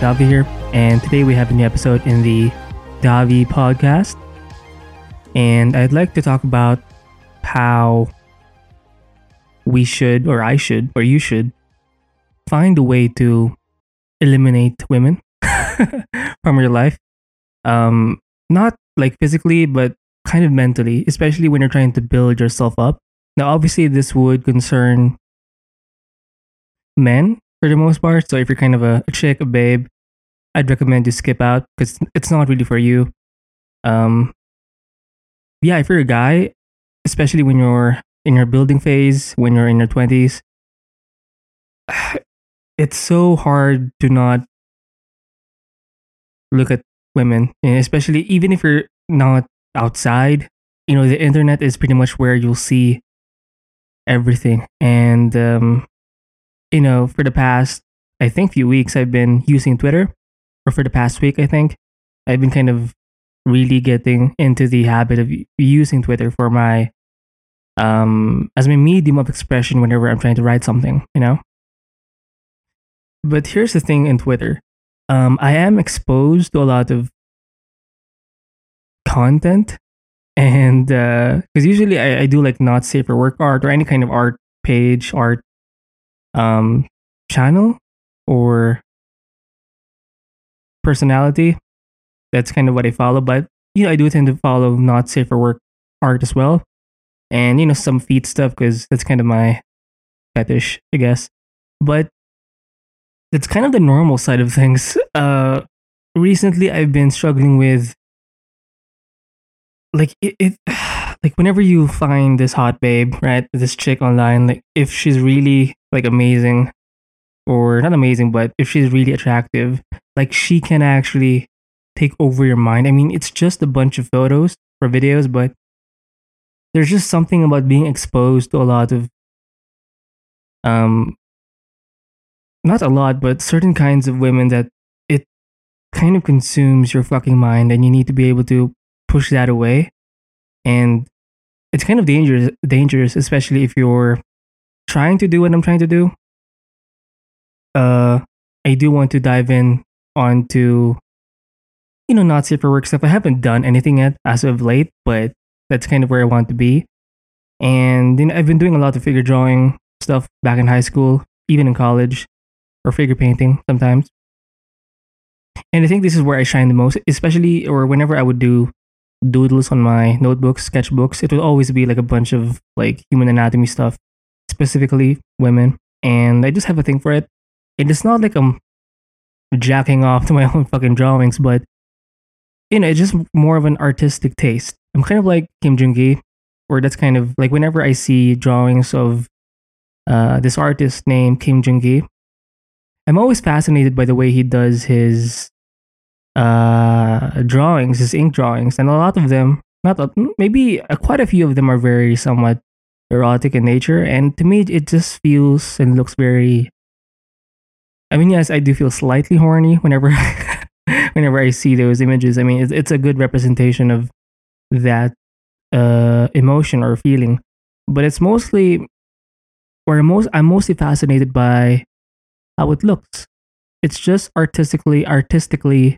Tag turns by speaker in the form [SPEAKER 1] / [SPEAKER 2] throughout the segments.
[SPEAKER 1] Davi here, and today we have a new episode in the Davi podcast. And I'd like to talk about how we should, or I should, or you should, find a way to eliminate women from your life. Um, not like physically, but kind of mentally, especially when you're trying to build yourself up. Now, obviously, this would concern men for the most part. So if you're kind of a, a chick, a babe, I'd recommend you skip out because it's not really for you. Um, yeah, if you're a guy, especially when you're in your building phase, when you're in your twenties, it's so hard to not look at women, and especially even if you're not outside. You know, the internet is pretty much where you'll see everything, and um, you know, for the past, I think, few weeks, I've been using Twitter, or for the past week, I think, I've been kind of really getting into the habit of using Twitter for my, um, as my medium of expression whenever I'm trying to write something, you know? But here's the thing in Twitter um, I am exposed to a lot of content. And because uh, usually I, I do like not safe for work art or any kind of art page, art um, channel or personality. That's kind of what I follow. But you know, I do tend to follow not safe for work art as well, and you know some feet stuff because that's kind of my fetish, I guess. But it's kind of the normal side of things. Uh, recently, I've been struggling with like it, it like whenever you find this hot babe, right? This chick online, like if she's really like amazing or not amazing, but if she's really attractive, like she can actually take over your mind. I mean, it's just a bunch of photos or videos, but there's just something about being exposed to a lot of um not a lot, but certain kinds of women that it kind of consumes your fucking mind and you need to be able to push that away. And it's kind of dangerous dangerous, especially if you're trying to do what I'm trying to do, uh, I do want to dive in onto, you know, not for work stuff. I haven't done anything yet as of late, but that's kind of where I want to be. And you know, I've been doing a lot of figure drawing stuff back in high school, even in college, or figure painting sometimes. And I think this is where I shine the most, especially or whenever I would do doodles on my notebooks, sketchbooks, it would always be like a bunch of like human anatomy stuff specifically women, and I just have a thing for it. And it's not like I'm jacking off to my own fucking drawings, but you know, it's just more of an artistic taste. I'm kind of like Kim Jung Gi, where that's kind of like whenever I see drawings of uh, this artist named Kim Jung Gi, I'm always fascinated by the way he does his uh, drawings, his ink drawings, and a lot of them, not a, maybe quite a few of them are very somewhat erotic in nature, and to me, it just feels and looks very. I mean, yes, I do feel slightly horny whenever, whenever I see those images. I mean, it's, it's a good representation of that uh, emotion or feeling, but it's mostly, or most, I'm mostly fascinated by how it looks. It's just artistically, artistically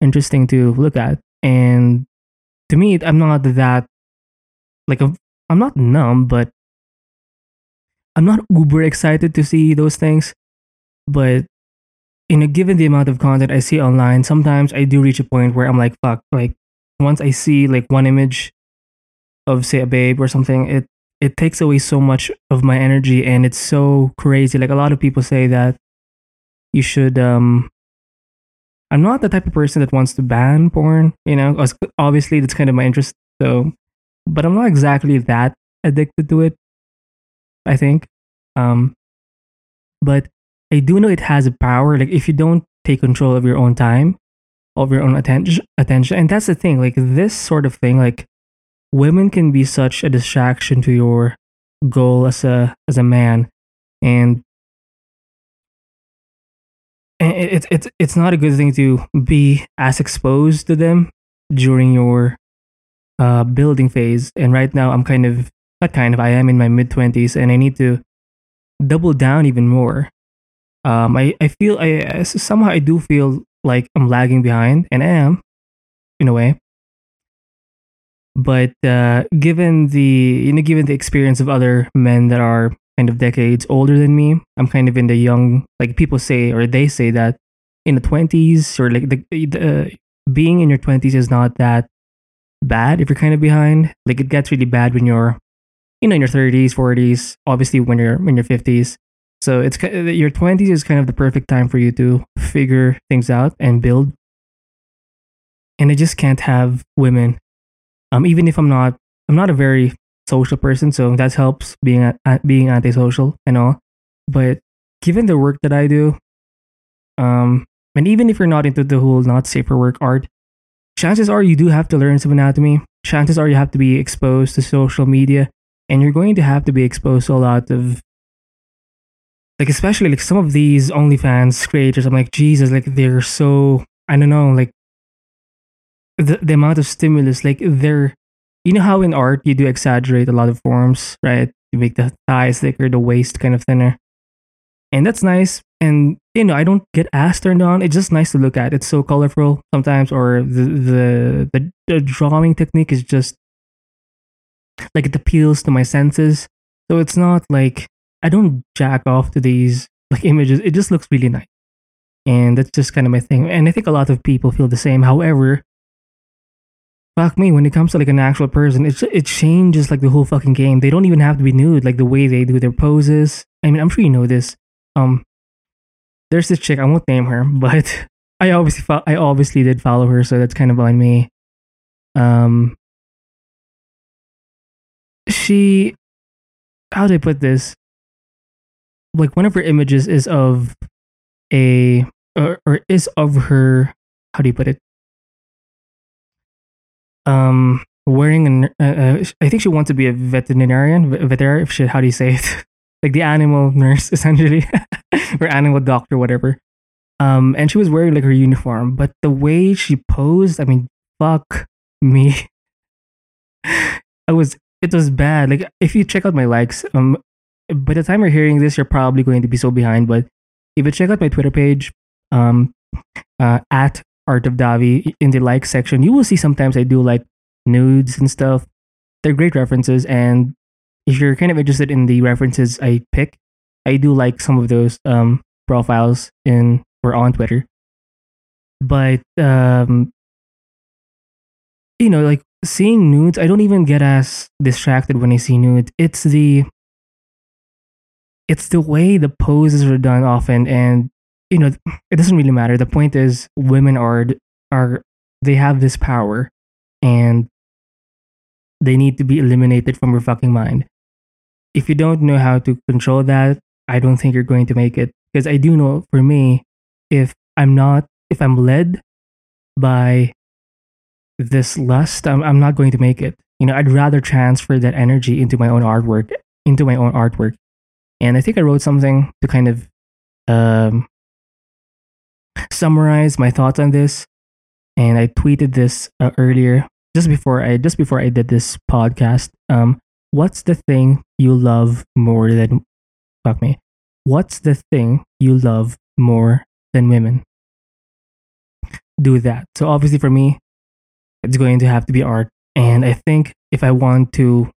[SPEAKER 1] interesting to look at, and to me, I'm not that like a I'm not numb, but I'm not uber excited to see those things. But in a given the amount of content I see online, sometimes I do reach a point where I'm like, fuck, like once I see like one image of say a babe or something, it it takes away so much of my energy and it's so crazy. Like a lot of people say that you should um I'm not the type of person that wants to ban porn, you know, obviously that's kind of my interest. So but I'm not exactly that addicted to it. I think, um, but I do know it has a power. Like if you don't take control of your own time, of your own attention, attention, and that's the thing. Like this sort of thing, like women can be such a distraction to your goal as a as a man, and it's it's it's not a good thing to be as exposed to them during your uh, building phase, and right now I'm kind of not kind of I am in my mid twenties, and I need to double down even more Um, I, I feel I somehow I do feel like I'm lagging behind, and I am, in a way. But uh, given the you know given the experience of other men that are kind of decades older than me, I'm kind of in the young like people say or they say that in the twenties or like the, the uh, being in your twenties is not that bad if you're kind of behind. Like it gets really bad when you're you know in your 30s, 40s, obviously when you're in your 50s. So it's your 20s is kind of the perfect time for you to figure things out and build. And I just can't have women um, even if I'm not, I'm not a very social person, so that helps being being antisocial and all. But given the work that I do, um, and even if you're not into the whole not safe for work art, chances are you do have to learn some anatomy. Chances are you have to be exposed to social media, and you're going to have to be exposed to a lot of like especially like some of these OnlyFans creators. I'm like Jesus, like they're so I don't know, like the, the amount of stimulus like they're you know how in art you do exaggerate a lot of forms right you make the thighs thicker the waist kind of thinner and that's nice. And you know i don't get ass turned on it's just nice to look at. It's so colorful sometimes or the the the, the drawing technique is just like it appeals to my senses. So it's not like i don't jack off to these like images. It just looks really nice. And that's just kind of my thing. And i think a lot of people feel the same. However fuck me when it comes to like an actual person it, it changes like the whole fucking game. They don't even have to be nude like the way they do their poses. I mean i'm sure you know this um there's this chick i won't name her but i obviously fo- i obviously did follow her so that's kind of on me um she how do i put this like one of her images is of a or, or is of her how do you put it um wearing an uh, I think she wants to be a veterinarian, veterinarian. Shit, how do you say it? like the animal nurse essentially, or animal doctor, whatever. Um, and she was wearing like her uniform, but the way she posed, I mean, fuck me. I was it was bad. Like if you check out my likes, um, by the time you're hearing this, you're probably going to be so behind. But if you check out my Twitter page, um, uh, at Art of Davi in the like section, you will see sometimes I do like nudes and stuff. They're great references, and if you're kind of interested in the references I pick, I do like some of those um, profiles in or on Twitter. But um, you know, like seeing nudes, I don't even get as distracted when I see nudes. It's the it's the way the poses are done often and you know, it doesn't really matter. The point is, women are are they have this power, and they need to be eliminated from your fucking mind. If you don't know how to control that, I don't think you're going to make it. Because I do know for me, if I'm not, if I'm led by this lust, I'm, I'm not going to make it. You know, I'd rather transfer that energy into my own artwork, into my own artwork. And I think I wrote something to kind of um, summarize my thoughts on this, and I tweeted this uh, earlier, just before I just before I did this podcast. Um, what's the thing you love more than fuck me? What's the thing you love more than women? Do that. So obviously for me, it's going to have to be art. And I think if I want to,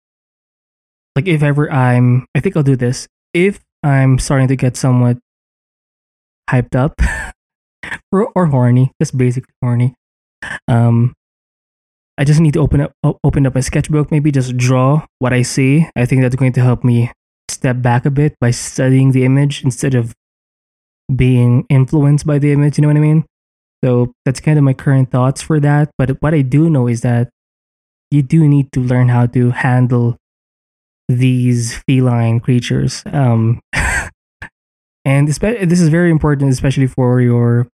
[SPEAKER 1] like, if ever I'm, I think I'll do this. If I'm starting to get somewhat hyped up or, or horny, just basically horny. Um, I just need to open up open up a sketchbook, maybe just draw what I see. I think that's going to help me step back a bit by studying the image instead of being influenced by the image. You know what I mean? So that's kind of my current thoughts for that. But what I do know is that you do need to learn how to handle these feline creatures. Um, and this is very important, especially for your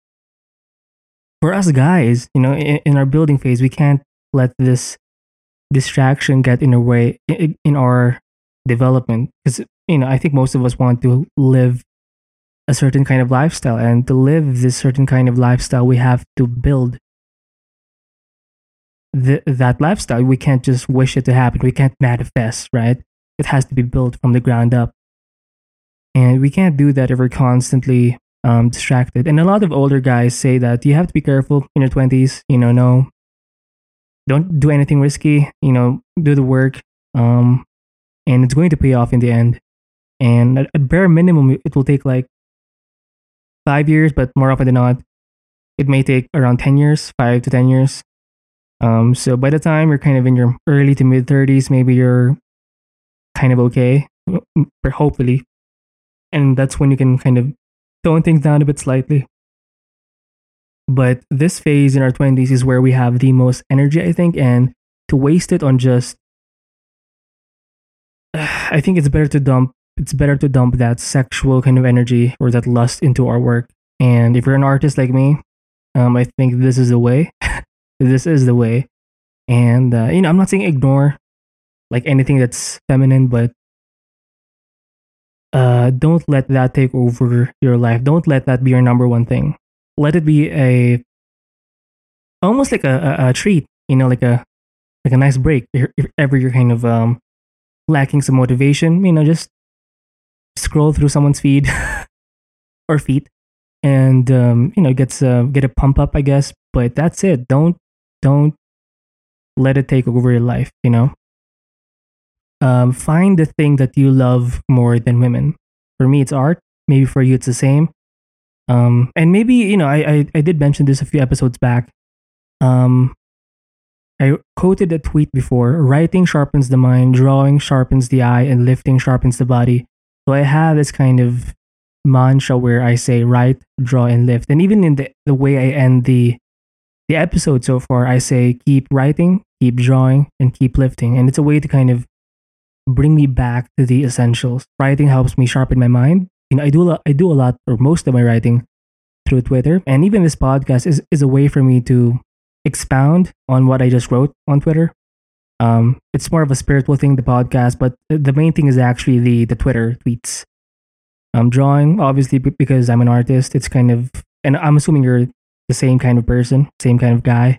[SPEAKER 1] for us guys, you know, in, in our building phase, we can't let this distraction get in our way in, our development because you know I think most of us want to live a certain kind of lifestyle, and to live this certain kind of lifestyle, we have to build that lifestyle. We can't just wish it to happen. We can't manifest, right? It has to be built from the ground up. And we can't do that if we're constantly um, distracted. And a lot of older guys say that you have to be careful in your 20s. You know, no, don't do anything risky. You know, do the work. Um, and it's going to pay off in the end. And at, at bare minimum, it will take like five years, but more often than not, it may take around 10 years, five to 10 years. Um, so by the time you're kind of in your early to mid 30s, maybe you're kind of okay, hopefully. And that's when you can kind of tone things down a bit slightly. But this phase in our 20s is where we have the most energy, I think, and to waste it on just I think it's better to dump it's better to dump that sexual kind of energy or that lust into our work. And if you're an artist like me, um, I think this is the way. this is the way. And uh, you know, I'm not saying ignore like anything that's feminine, but uh, don't let that take over your life. Don't let that be your number one thing. Let it be a almost like a, a, a treat, you know, like a like a nice break. If, if ever you're kind of um, lacking some motivation, you know, just scroll through someone's feed or feet, and um, you know, gets uh, get a pump up, I guess. But that's it. Don't don't let it take over your life. You know, um, find the thing that you love more than women. For me, it's art. Maybe for you, it's the same. Um, and maybe you know, I, I I did mention this a few episodes back. Um, I quoted a tweet before: "Writing sharpens the mind, drawing sharpens the eye, and lifting sharpens the body." So I have this kind of mantra where I say write, draw, and lift. And even in the the way I end the the episode so far, I say keep writing, keep drawing, and keep lifting. And it's a way to kind of bring me back to the essentials. Writing helps me sharpen my mind. You know, I do a lot, I do a lot or most of my writing through Twitter, and even this podcast is is a way for me to expound on what I just wrote on Twitter. Um, it's more of a spiritual thing, the podcast, but the main thing is actually the the Twitter tweets. I'm drawing, obviously, because I'm an artist. It's kind of, and I'm assuming you're the same kind of person, same kind of guy.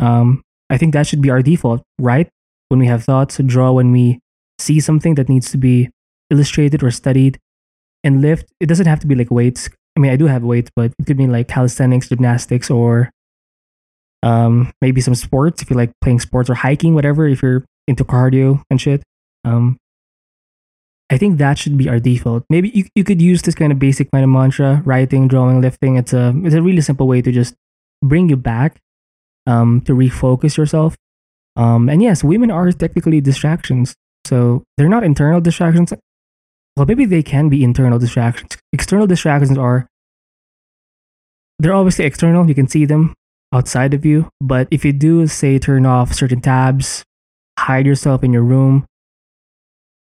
[SPEAKER 1] Um, I think that should be our default, right? When we have thoughts, draw when we see something that needs to be illustrated or studied and lift it doesn't have to be like weights. I mean i do have weights but it could be like calisthenics gymnastics or um, maybe some sports if you like playing sports or hiking whatever if you're into cardio and shit. Um, i think that should be our default. Maybe you, you could use this kind of basic kind of mantra writing drawing lifting. It's a it's a really simple way to just bring you back um, to refocus yourself. Um, and yes women are technically distractions. So they're not internal distractions. Well, maybe they can be internal distractions. External distractions are they're obviously external. You can see them outside of you. But if you do, say, turn off certain tabs, hide yourself in your room,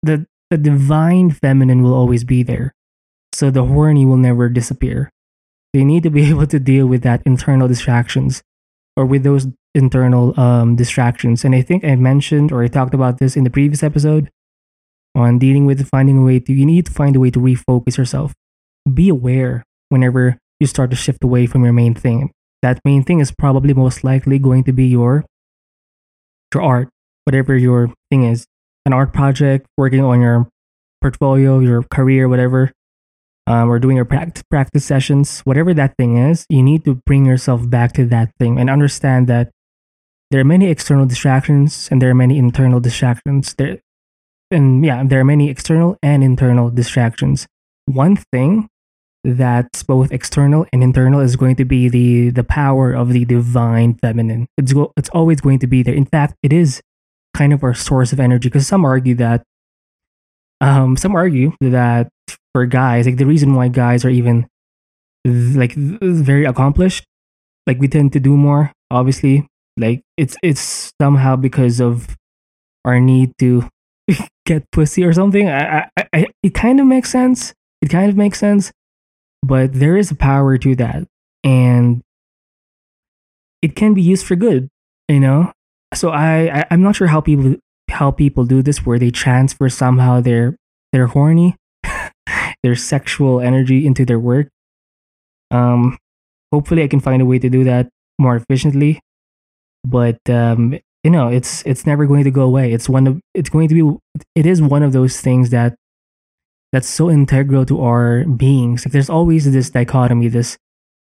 [SPEAKER 1] the, the divine feminine will always be there. So the horny will never disappear. You need to be able to deal with that internal distractions or with those internal um, distractions. And I think I mentioned or I talked about this in the previous episode on dealing with finding a way to, you need to find a way to refocus yourself. Be aware whenever you start to shift away from your main thing. That main thing is probably most likely going to be your, your art, whatever your thing is. An art project, working on your portfolio, your career, whatever um, or doing your practice, practice sessions, whatever that thing is, you need to bring yourself back to that thing and understand that there are many external distractions and there are many internal distractions. There, and yeah, there are many external and internal distractions. One thing that's both external and internal is going to be the the power of the divine feminine. It's go, it's always going to be there. In fact, it is kind of our source of energy because some argue that um some argue that for guys, like the reason why guys are even like very accomplished, like we tend to do more, obviously. Like it's it's somehow because of our need to get pussy or something. I, I, I it kind of makes sense. It kind of makes sense, but there is a power to that, and it can be used for good. You know, so I, I I'm not sure how people how people do this, where they transfer somehow their their horny their sexual energy into their work. Um, hopefully, I can find a way to do that more efficiently. But um, you know, it's it's never going to go away. It's one of it's going to be it is one of those things that that's so integral to our beings. Like there's always this dichotomy, this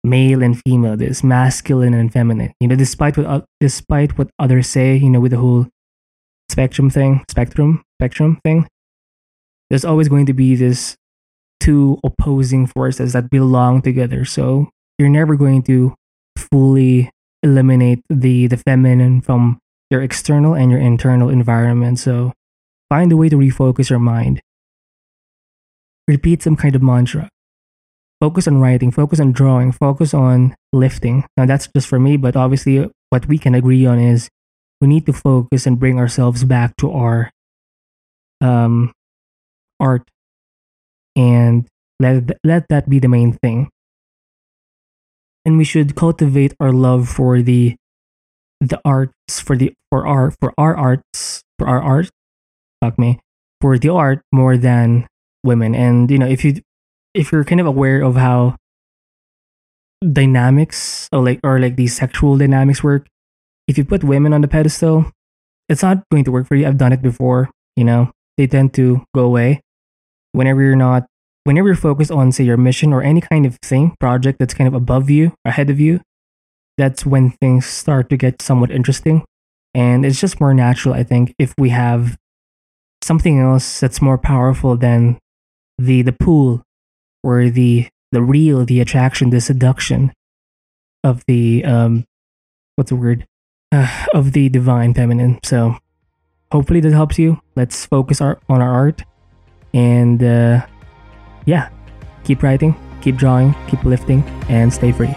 [SPEAKER 1] male and female, this masculine and feminine. You know, despite what uh, despite what others say, you know, with the whole spectrum thing, spectrum, spectrum thing, there's always going to be this two opposing forces that belong together. So you're never going to fully eliminate the the feminine from your external and your internal environment. So find a way to refocus your mind. Repeat some kind of mantra. Focus on writing, focus on drawing, focus on lifting. Now that's just for me, but obviously what we can agree on is we need to focus and bring ourselves back to our um art and let let that be the main thing and we should cultivate our love for the the arts for the for our for our arts for our art fuck me for the art more than women. And you know if you if you're kind of aware of how dynamics or like or like these sexual dynamics work if you put women on the pedestal it's not going to work for you. I've done it before you know they tend to go away. Whenever you're not whenever you're focused on say your mission or any kind of thing project that's kind of above you ahead of you that's when things start to get somewhat interesting. And it's just more natural i think if we have something else that's more powerful than the the pool or the the real the attraction the seduction of the um what's the word? uh, of the divine feminine. So hopefully that helps you. Let's focus our, on our art and uh, yeah, keep writing, keep drawing, keep lifting, and stay free.